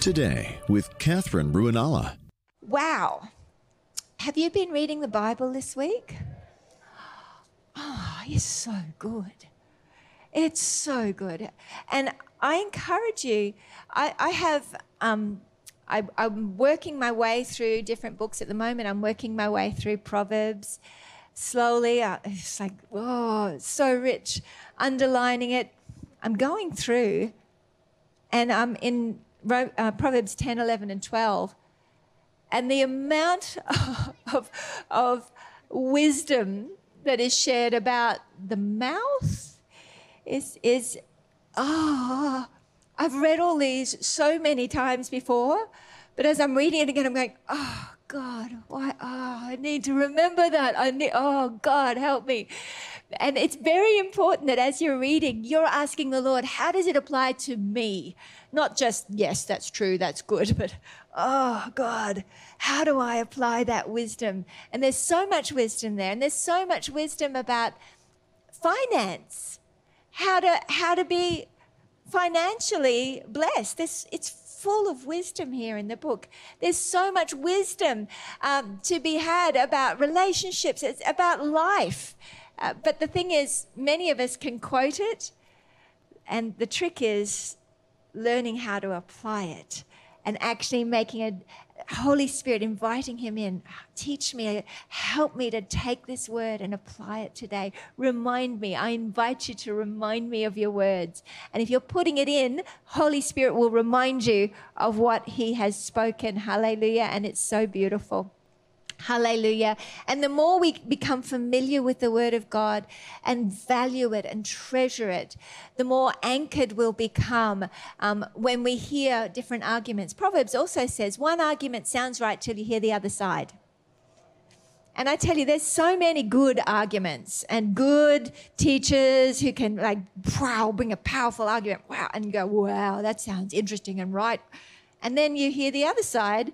Today with Catherine Ruanala. Wow. Have you been reading the Bible this week? Oh, it's so good. It's so good. And I encourage you, I, I have, um, I, I'm working my way through different books at the moment. I'm working my way through Proverbs slowly. Uh, it's like, oh, it's so rich. Underlining it. I'm going through, and I'm in uh, Proverbs 10, 11, and 12. And the amount of, of wisdom that is shared about the mouth is, is ah, oh, I've read all these so many times before, but as I'm reading it again, I'm going, oh, God, why? Oh, I need to remember that. I need, oh, God, help me. And it's very important that as you're reading, you're asking the Lord, how does it apply to me? Not just, yes, that's true, that's good, but, oh, God, how do I apply that wisdom? And there's so much wisdom there, and there's so much wisdom about finance, how to, how to be financially blessed. This, it's full of wisdom here in the book. There's so much wisdom um, to be had about relationships, it's about life. Uh, but the thing is, many of us can quote it, and the trick is learning how to apply it and actually making a, Holy Spirit, inviting Him in. Teach me, help me to take this word and apply it today. Remind me. I invite you to remind me of your words. And if you're putting it in, Holy Spirit will remind you of what He has spoken. Hallelujah. And it's so beautiful. Hallelujah. And the more we become familiar with the Word of God and value it and treasure it, the more anchored we'll become um, when we hear different arguments. Proverbs also says one argument sounds right till you hear the other side. And I tell you, there's so many good arguments and good teachers who can, like, wow, bring a powerful argument, wow, and go, wow, that sounds interesting and right. And then you hear the other side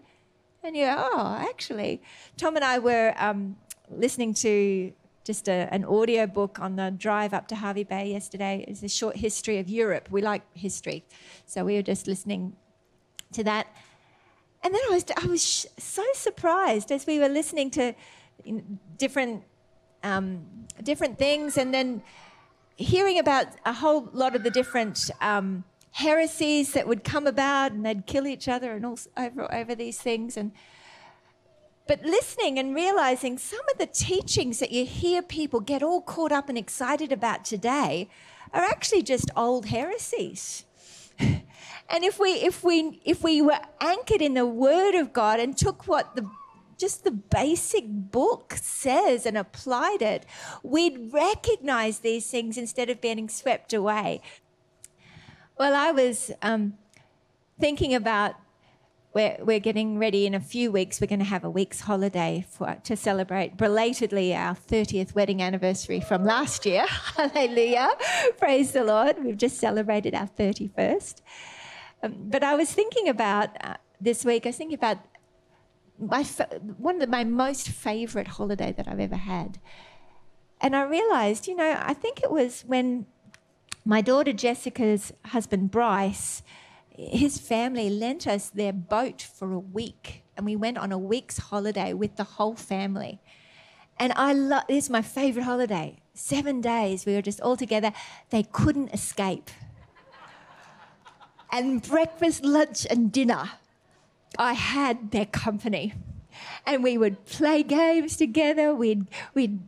and you go, oh, actually, Tom and I were um, listening to just a, an audio book on the drive up to Hervey Bay yesterday. It's a short history of Europe. We like history. So we were just listening to that. And then I was, I was so surprised as we were listening to different, um, different things and then hearing about a whole lot of the different um, heresies that would come about and they'd kill each other and all over, over these things. And, but listening and realizing some of the teachings that you hear people get all caught up and excited about today are actually just old heresies. and if we, if, we, if we were anchored in the Word of God and took what the just the basic book says and applied it, we'd recognize these things instead of being swept away. Well, I was um, thinking about we're, we're getting ready in a few weeks. We're going to have a week's holiday for, to celebrate belatedly our 30th wedding anniversary from last year. Hallelujah. Praise the Lord. We've just celebrated our 31st. Um, but I was thinking about uh, this week, I was thinking about my, one of the, my most favorite holiday that I've ever had. And I realized, you know, I think it was when my daughter Jessica's husband, Bryce, his family lent us their boat for a week. And we went on a week's holiday with the whole family. And I love this is my favorite holiday. Seven days, we were just all together. They couldn't escape. and breakfast, lunch, and dinner, I had their company and we would play games together. We'd, we'd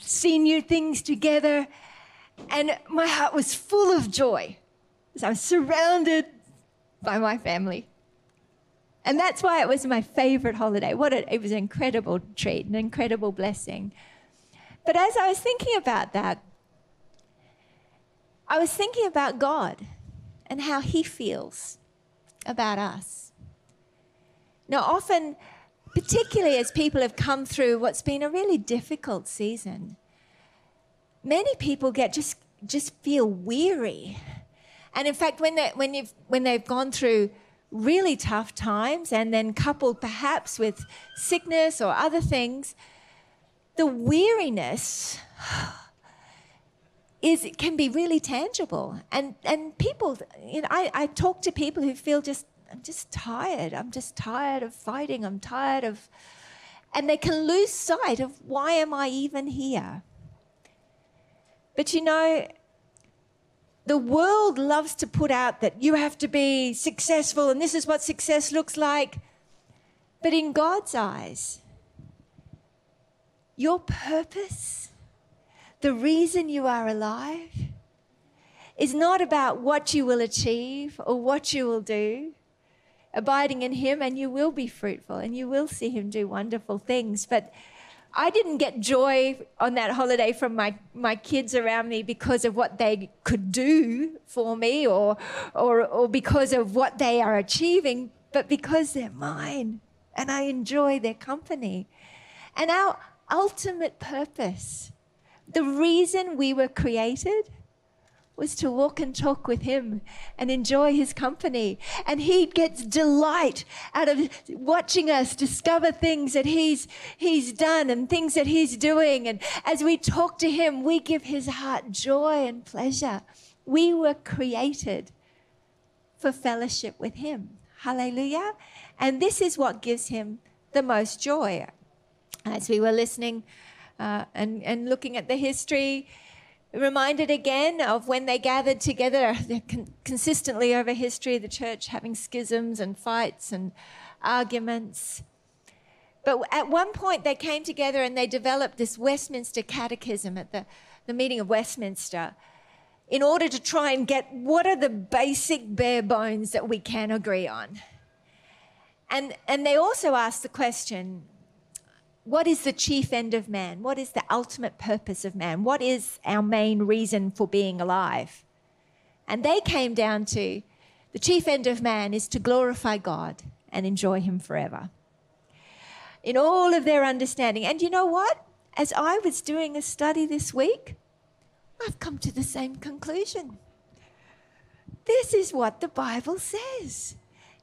see new things together. And my heart was full of joy as I was surrounded by my family. And that's why it was my favorite holiday. What a, it was an incredible treat, an incredible blessing. But as I was thinking about that, I was thinking about God and how He feels about us. Now, often, particularly as people have come through what's been a really difficult season, many people get just just feel weary. And in fact, when they when you've when they've gone through really tough times and then coupled perhaps with sickness or other things, the weariness is can be really tangible. And and people, you know, I, I talk to people who feel just I'm just tired. I'm just tired of fighting. I'm tired of. And they can lose sight of why am I even here? But you know, the world loves to put out that you have to be successful and this is what success looks like. But in God's eyes, your purpose, the reason you are alive, is not about what you will achieve or what you will do. Abiding in Him, and you will be fruitful and you will see Him do wonderful things. But I didn't get joy on that holiday from my, my kids around me because of what they could do for me or, or, or because of what they are achieving, but because they're mine and I enjoy their company. And our ultimate purpose, the reason we were created, was to walk and talk with him and enjoy his company. And he gets delight out of watching us discover things that he's, he's done and things that he's doing. And as we talk to him, we give his heart joy and pleasure. We were created for fellowship with him. Hallelujah. And this is what gives him the most joy. As we were listening uh, and, and looking at the history, reminded again of when they gathered together consistently over history, the church having schisms and fights and arguments. But at one point, they came together and they developed this Westminster Catechism at the, the meeting of Westminster in order to try and get what are the basic bare bones that we can agree on. And, and they also asked the question what is the chief end of man? What is the ultimate purpose of man? What is our main reason for being alive? And they came down to the chief end of man is to glorify God and enjoy Him forever. In all of their understanding. And you know what? As I was doing a study this week, I've come to the same conclusion. This is what the Bible says.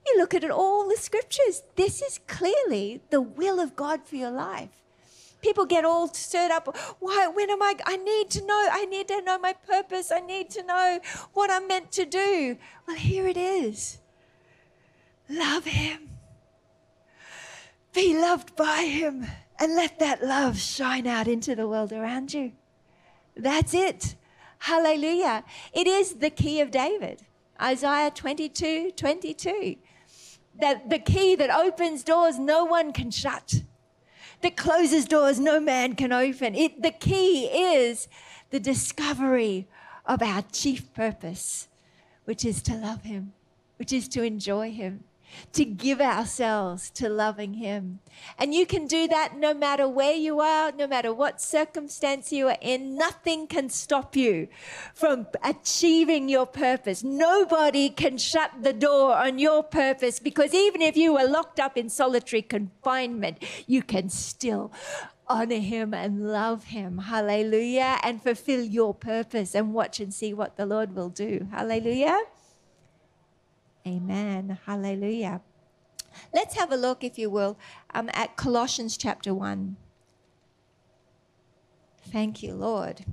You look at it, all the scriptures. This is clearly the will of God for your life. People get all stirred up. Why? When am I? I need to know. I need to know my purpose. I need to know what I'm meant to do. Well, here it is. Love Him. Be loved by Him. And let that love shine out into the world around you. That's it. Hallelujah. It is the key of David. Isaiah 22 22 that the key that opens doors no one can shut, that closes doors no man can open. It, the key is the discovery of our chief purpose, which is to love Him, which is to enjoy Him, to give ourselves to loving Him. And you can do that no matter where you are, no matter what circumstance you are in. Nothing can stop you from achieving your purpose. Nobody can shut the door on your purpose because even if you were locked up in solitary confinement, you can still honor him and love him. Hallelujah. And fulfill your purpose and watch and see what the Lord will do. Hallelujah. Amen. Hallelujah. Let's have a look, if you will, um, at Colossians chapter 1. Thank you, Lord.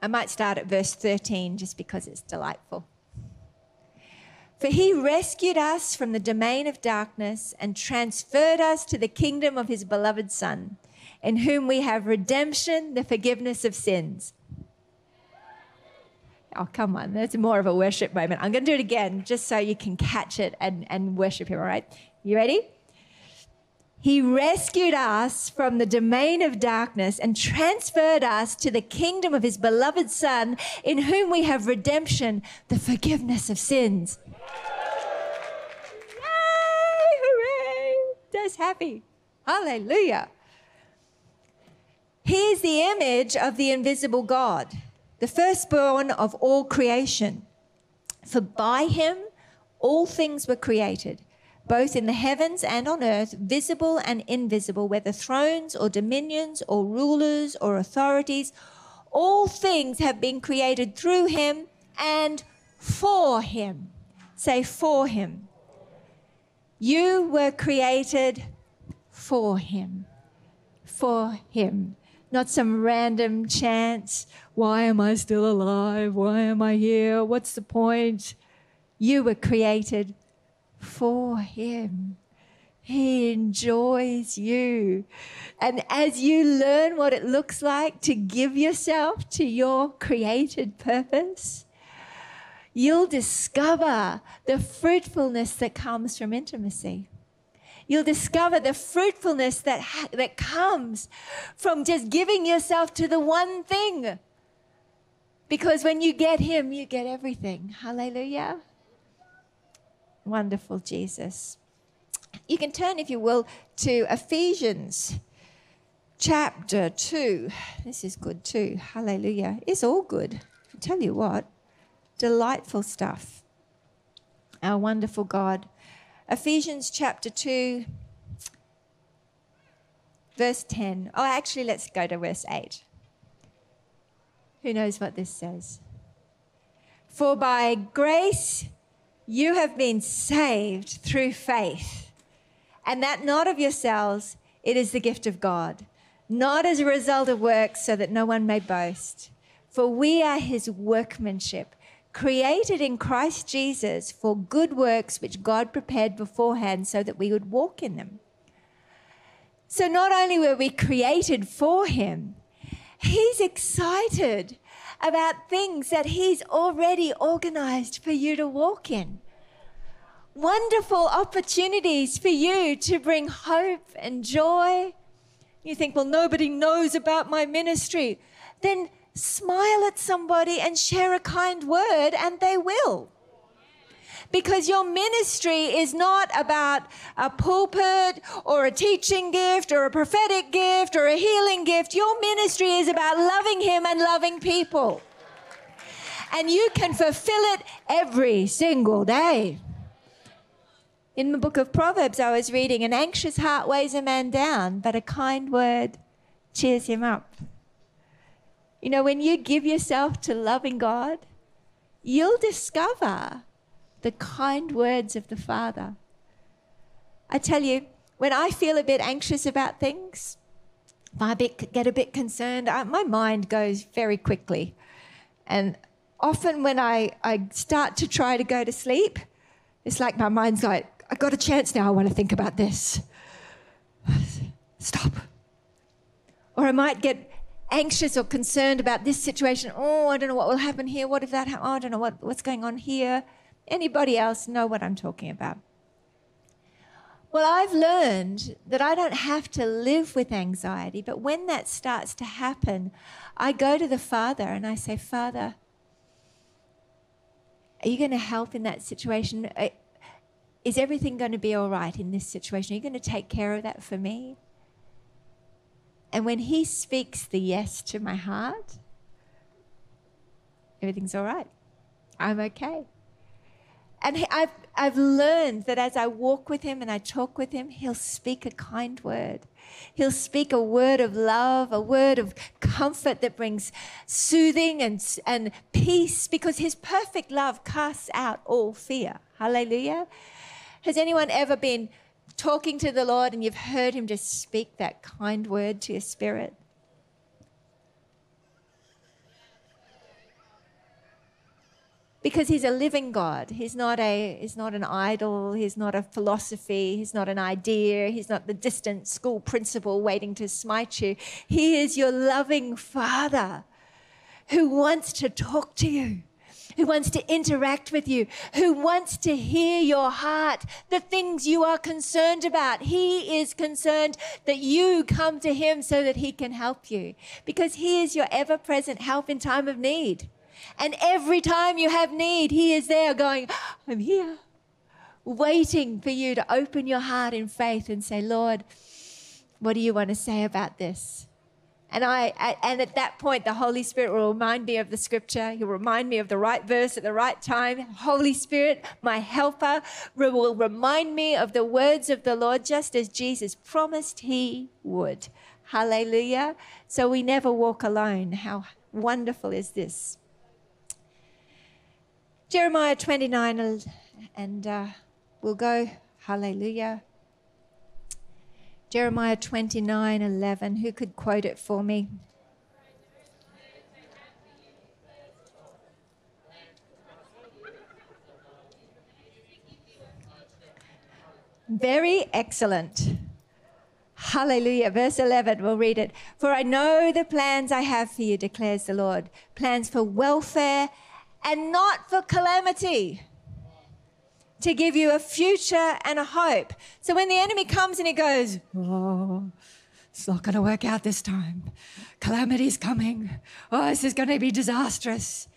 I might start at verse 13 just because it's delightful. For he rescued us from the domain of darkness and transferred us to the kingdom of his beloved Son, in whom we have redemption, the forgiveness of sins Oh, come on. That's more of a worship moment. I'm going to do it again just so you can catch it and, and worship Him, all right? You ready? He rescued us from the domain of darkness and transferred us to the kingdom of His beloved Son, in whom we have redemption, the forgiveness of sins. Yay! Hooray! That's happy. Hallelujah. Here's the image of the invisible God the firstborn of all creation. For by him all things were created, both in the heavens and on earth, visible and invisible, whether thrones or dominions or rulers or authorities. All things have been created through him and for him. Say, for him. You were created for him. For him not some random chance. Why am I still alive? Why am I here? What's the point? You were created for Him. He enjoys you. And as you learn what it looks like to give yourself to your created purpose, you'll discover the fruitfulness that comes from intimacy. You'll discover the fruitfulness that, ha- that comes from just giving yourself to the one thing. Because when you get Him, you get everything. Hallelujah. Wonderful Jesus. You can turn, if you will, to Ephesians chapter 2. This is good too. Hallelujah. It's all good. I tell you what, delightful stuff. Our wonderful God. Ephesians chapter 2, verse 10. Oh, actually, let's go to verse 8. Who knows what this says? For by grace you have been saved through faith and that not of yourselves, it is the gift of God, not as a result of works, so that no one may boast. For we are his workmanship, created in Christ Jesus for good works which God prepared beforehand so that we would walk in them. So not only were we created for him, he's excited about things that he's already organized for you to walk in wonderful opportunities for you to bring hope and joy. You think, well, nobody knows about my ministry. Then smile at somebody and share a kind word, and they will. Because your ministry is not about a pulpit or a teaching gift or a prophetic gift or a healing gift. Your ministry is about loving Him and loving people. And you can fulfill it every single day. In the book of Proverbs, I was reading, an anxious heart weighs a man down, but a kind word cheers him up. You know, when you give yourself to loving God, you'll discover the kind words of the Father. I tell you, when I feel a bit anxious about things, if I get a bit concerned, I, my mind goes very quickly. And often when I, I start to try to go to sleep, it's like my mind's like, I got a chance now. I want to think about this. Stop. Or I might get anxious or concerned about this situation. Oh, I don't know what will happen here. What if that happens? Oh, I don't know what, what's going on here. Anybody else know what I'm talking about? Well, I've learned that I don't have to live with anxiety, but when that starts to happen, I go to the Father and I say, Father, are you going to help in that situation? Is everything going to be all right in this situation? Are you going to take care of that for me? And when He speaks the yes to my heart, everything's all right. I'm okay. And I've, I've learned that as I walk with him and I talk with him, he'll speak a kind word. He'll speak a word of love, a word of comfort that brings soothing and, and peace because his perfect love casts out all fear. Hallelujah. Has anyone ever been talking to the Lord and you've heard him just speak that kind word to your spirit? because he's a living God. He's not a he's not an idol, he's not a philosophy, he's not an idea, he's not the distant school principal waiting to smite you. He is your loving father who wants to talk to you who wants to interact with you, who wants to hear your heart, the things you are concerned about. He is concerned that you come to him so that he can help you because he is your ever present help in time of need. And every time you have need, he is there going, I'm here, waiting for you to open your heart in faith and say, Lord, what do you want to say about this? And I, and at that point, the Holy Spirit will remind me of the scripture. He'll remind me of the right verse at the right time. Holy Spirit, my helper, will remind me of the words of the Lord, just as Jesus promised he would. Hallelujah. So we never walk alone. How wonderful is this? Jeremiah 29, and uh, we'll go. Hallelujah. Jeremiah 29 11. Who could quote it for me? Very excellent. Hallelujah. Verse 11, we'll read it. For I know the plans I have for you, declares the Lord plans for welfare and not for calamity, to give you a future and a hope. So when the enemy comes and he goes, Oh, it's not going to work out this time. Calamity's coming. Oh, this is going to be disastrous.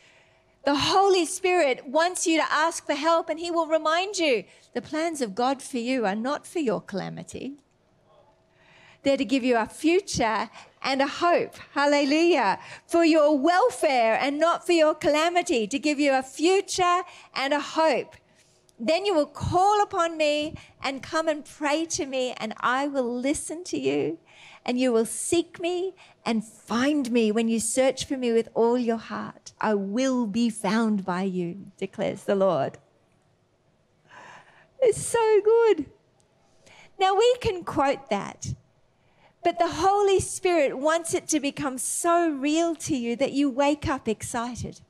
The Holy Spirit wants you to ask for help and he will remind you the plans of God for you are not for your calamity. They're to give you a future and a hope. Hallelujah. For your welfare and not for your calamity, to give you a future and a hope. Then you will call upon me and come and pray to me, and I will listen to you. And you will seek me and find me when you search for me with all your heart. I will be found by you, declares the Lord. It's so good. Now we can quote that but the Holy Spirit wants it to become so real to you that you wake up excited.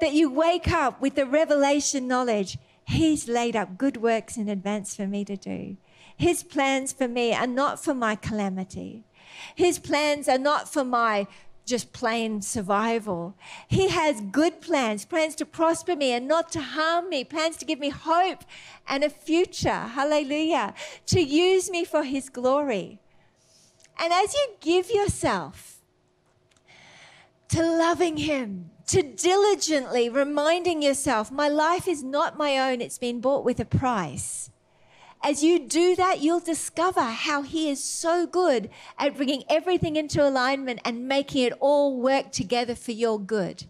That you wake up with the revelation knowledge He's laid up good works in advance for me to do. His plans for me are not for my calamity. His plans are not for my just plain survival. He has good plans, plans to prosper me and not to harm me, plans to give me hope and a future. Hallelujah. To use me for His glory. And as you give yourself to loving Him, to diligently reminding yourself, my life is not my own, it's been bought with a price. As you do that, you'll discover how He is so good at bringing everything into alignment and making it all work together for your good.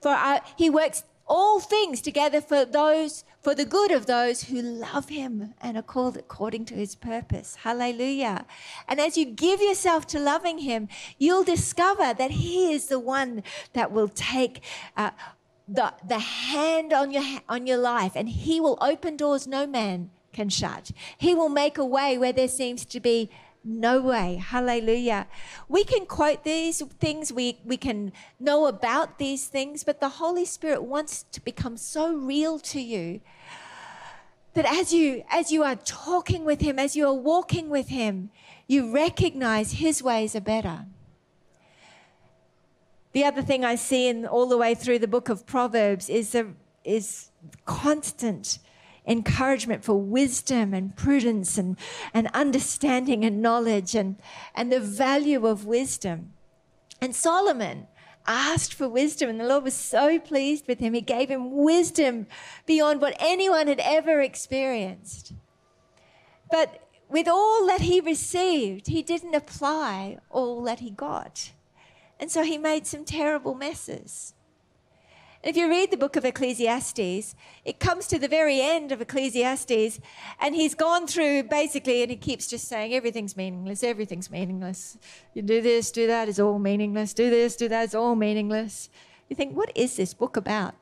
For our, He works all things together for those for the good of those who love him and are called according to his purpose. Hallelujah. And as you give yourself to loving him, you'll discover that he is the one that will take uh, the, the hand on your, on your life and he will open doors no man can shut. He will make a way where there seems to be no way. Hallelujah. We can quote these things, we, we can know about these things, but the Holy Spirit wants to become so real to you that as you as you are talking with him, as you are walking with him, you recognize his ways are better. The other thing I see in all the way through the book of Proverbs is a, is constant encouragement for wisdom and prudence and, and understanding and knowledge and, and the value of wisdom. And Solomon asked for wisdom, and the Lord was so pleased with him. He gave him wisdom beyond what anyone had ever experienced. But with all that he received, he didn't apply all that he got. And so he made some terrible messes. If you read the book of Ecclesiastes, it comes to the very end of Ecclesiastes, and he's gone through basically, and he keeps just saying everything's meaningless, everything's meaningless. You do this, do that, it's all meaningless. Do this, do that, it's all meaningless. You think, what is this book about?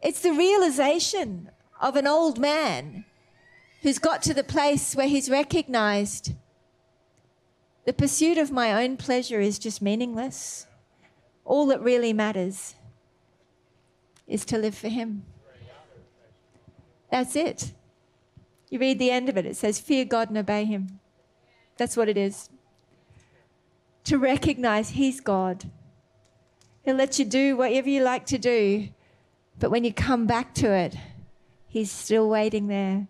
It's the realization of an old man who's got to the place where he's recognized the pursuit of my own pleasure is just meaningless. All that really matters is to live for Him. That's it. You read the end of it, it says, Fear God and obey Him. That's what it is. To recognize He's God. He'll let you do whatever you like to do, but when you come back to it, He's still waiting there,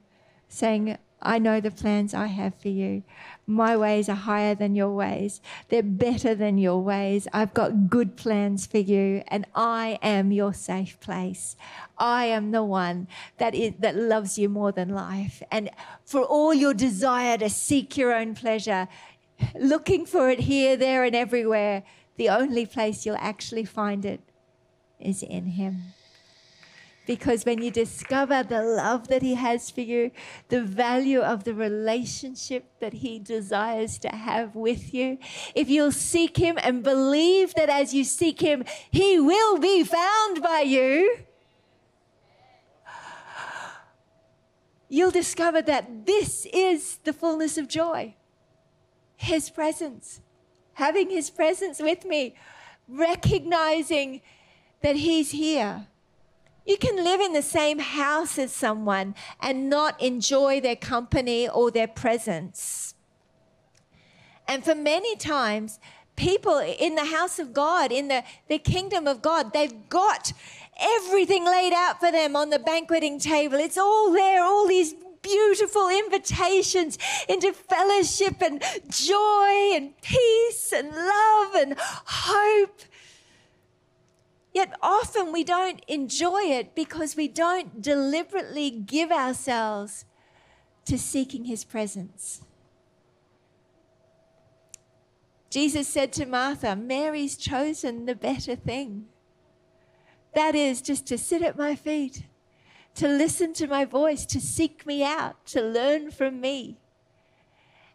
saying, I know the plans I have for you. My ways are higher than your ways. They're better than your ways. I've got good plans for you, and I am your safe place. I am the one that, is, that loves you more than life. And for all your desire to seek your own pleasure, looking for it here, there, and everywhere, the only place you'll actually find it is in Him. Because when you discover the love that He has for you, the value of the relationship that He desires to have with you, if you'll seek Him and believe that as you seek Him, He will be found by you, you'll discover that this is the fullness of joy. His presence, having His presence with me, recognizing that He's here. You can live in the same house as someone and not enjoy their company or their presence. And for many times, people in the house of God, in the, the kingdom of God, they've got everything laid out for them on the banqueting table. It's all there, all these beautiful invitations into fellowship and joy and peace and love and hope. Yet often we don't enjoy it because we don't deliberately give ourselves to seeking his presence. Jesus said to Martha, Mary's chosen the better thing. That is just to sit at my feet, to listen to my voice, to seek me out, to learn from me.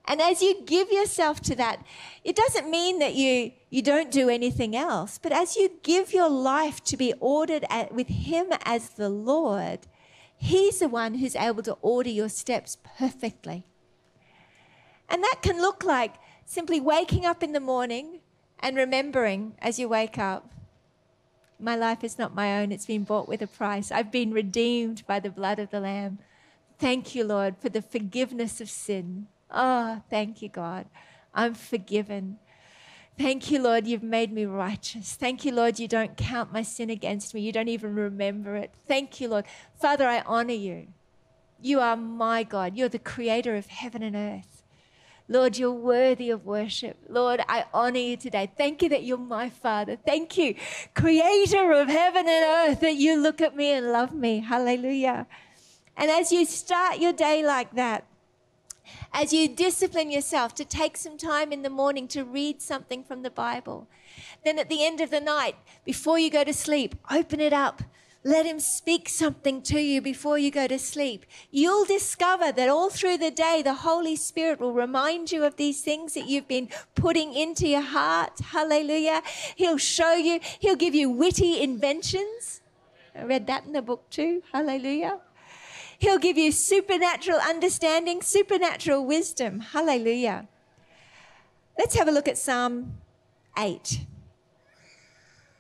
And as you give yourself to that, it doesn't mean that you, you don't do anything else, but as you give your life to be ordered at, with Him as the Lord, He's the one who's able to order your steps perfectly. And that can look like simply waking up in the morning and remembering as you wake up my life is not my own, it's been bought with a price. I've been redeemed by the blood of the Lamb. Thank you, Lord, for the forgiveness of sin. Oh, thank you, God. I'm forgiven. Thank you, Lord, you've made me righteous. Thank you, Lord, you don't count my sin against me. You don't even remember it. Thank you, Lord. Father, I honor you. You are my God. You're the creator of heaven and earth. Lord, you're worthy of worship. Lord, I honor you today. Thank you that you're my Father. Thank you, Creator of heaven and earth, that you look at me and love me. Hallelujah. And as you start your day like that, as you discipline yourself to take some time in the morning to read something from the Bible, then at the end of the night, before you go to sleep, open it up let Him speak something to you before you go to sleep. You'll discover that all through the day, the Holy Spirit will remind you of these things that you've been putting into your heart. Hallelujah. He'll show you, He'll give you witty inventions. I read that in the book too. Hallelujah. He'll give you supernatural understanding, supernatural wisdom. Hallelujah. Let's have a look at Psalm 8.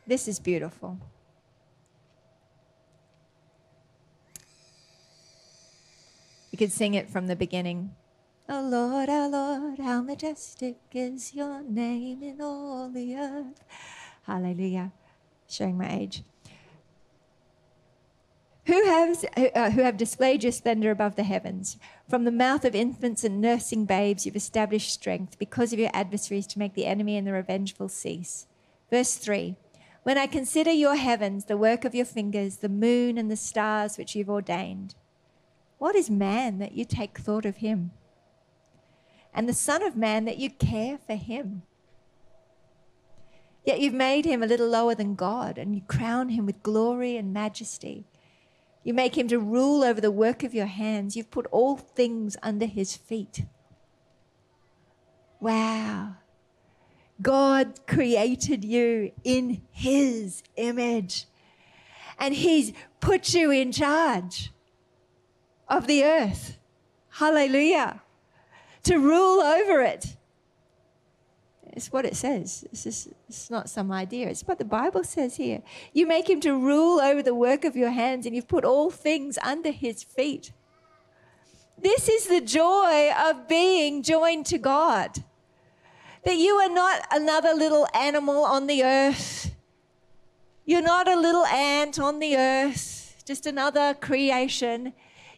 This is beautiful. You could sing it from the beginning. Oh Lord, our Lord, how majestic is your name in all the earth. Hallelujah. Showing my age. Who, has, uh, who have displayed your splendor above the heavens. From the mouth of infants and nursing babes, you've established strength because of your adversaries to make the enemy and the revengeful cease. Verse 3 When I consider your heavens, the work of your fingers, the moon and the stars which you've ordained, what is man that you take thought of him? And the Son of Man that you care for him? Yet you've made him a little lower than God, and you crown him with glory and majesty. You make him to rule over the work of your hands. You've put all things under his feet. Wow. God created you in his image, and he's put you in charge of the earth. Hallelujah. To rule over it. It's what it says. It's, just, it's not some idea. It's what the Bible says here. You make him to rule over the work of your hands, and you've put all things under his feet. This is the joy of being joined to God. That you are not another little animal on the earth. You're not a little ant on the earth, just another creation.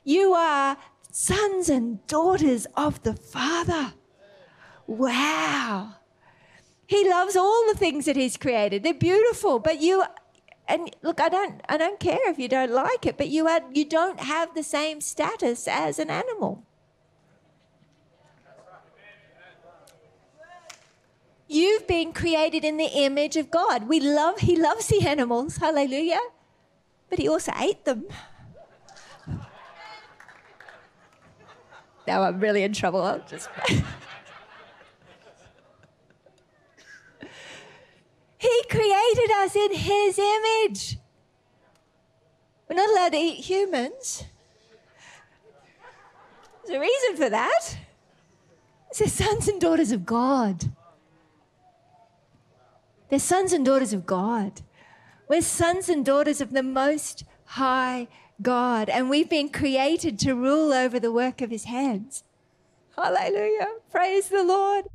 You are sons and daughters of the Father. Wow. He loves all the things that he's created. They're beautiful, but you and look, I don't I don't care if you don't like it, but you are you don't have the same status as an animal. You've been created in the image of God. We love he loves the animals, hallelujah. But he also ate them. now I'm really in trouble. I'll just. created us in His image. We're not allowed to eat humans. There's a reason for that. They're sons and daughters of God. They're sons and daughters of God. We're sons and daughters of the Most High God, and we've been created to rule over the work of His hands. Hallelujah. Praise the Lord.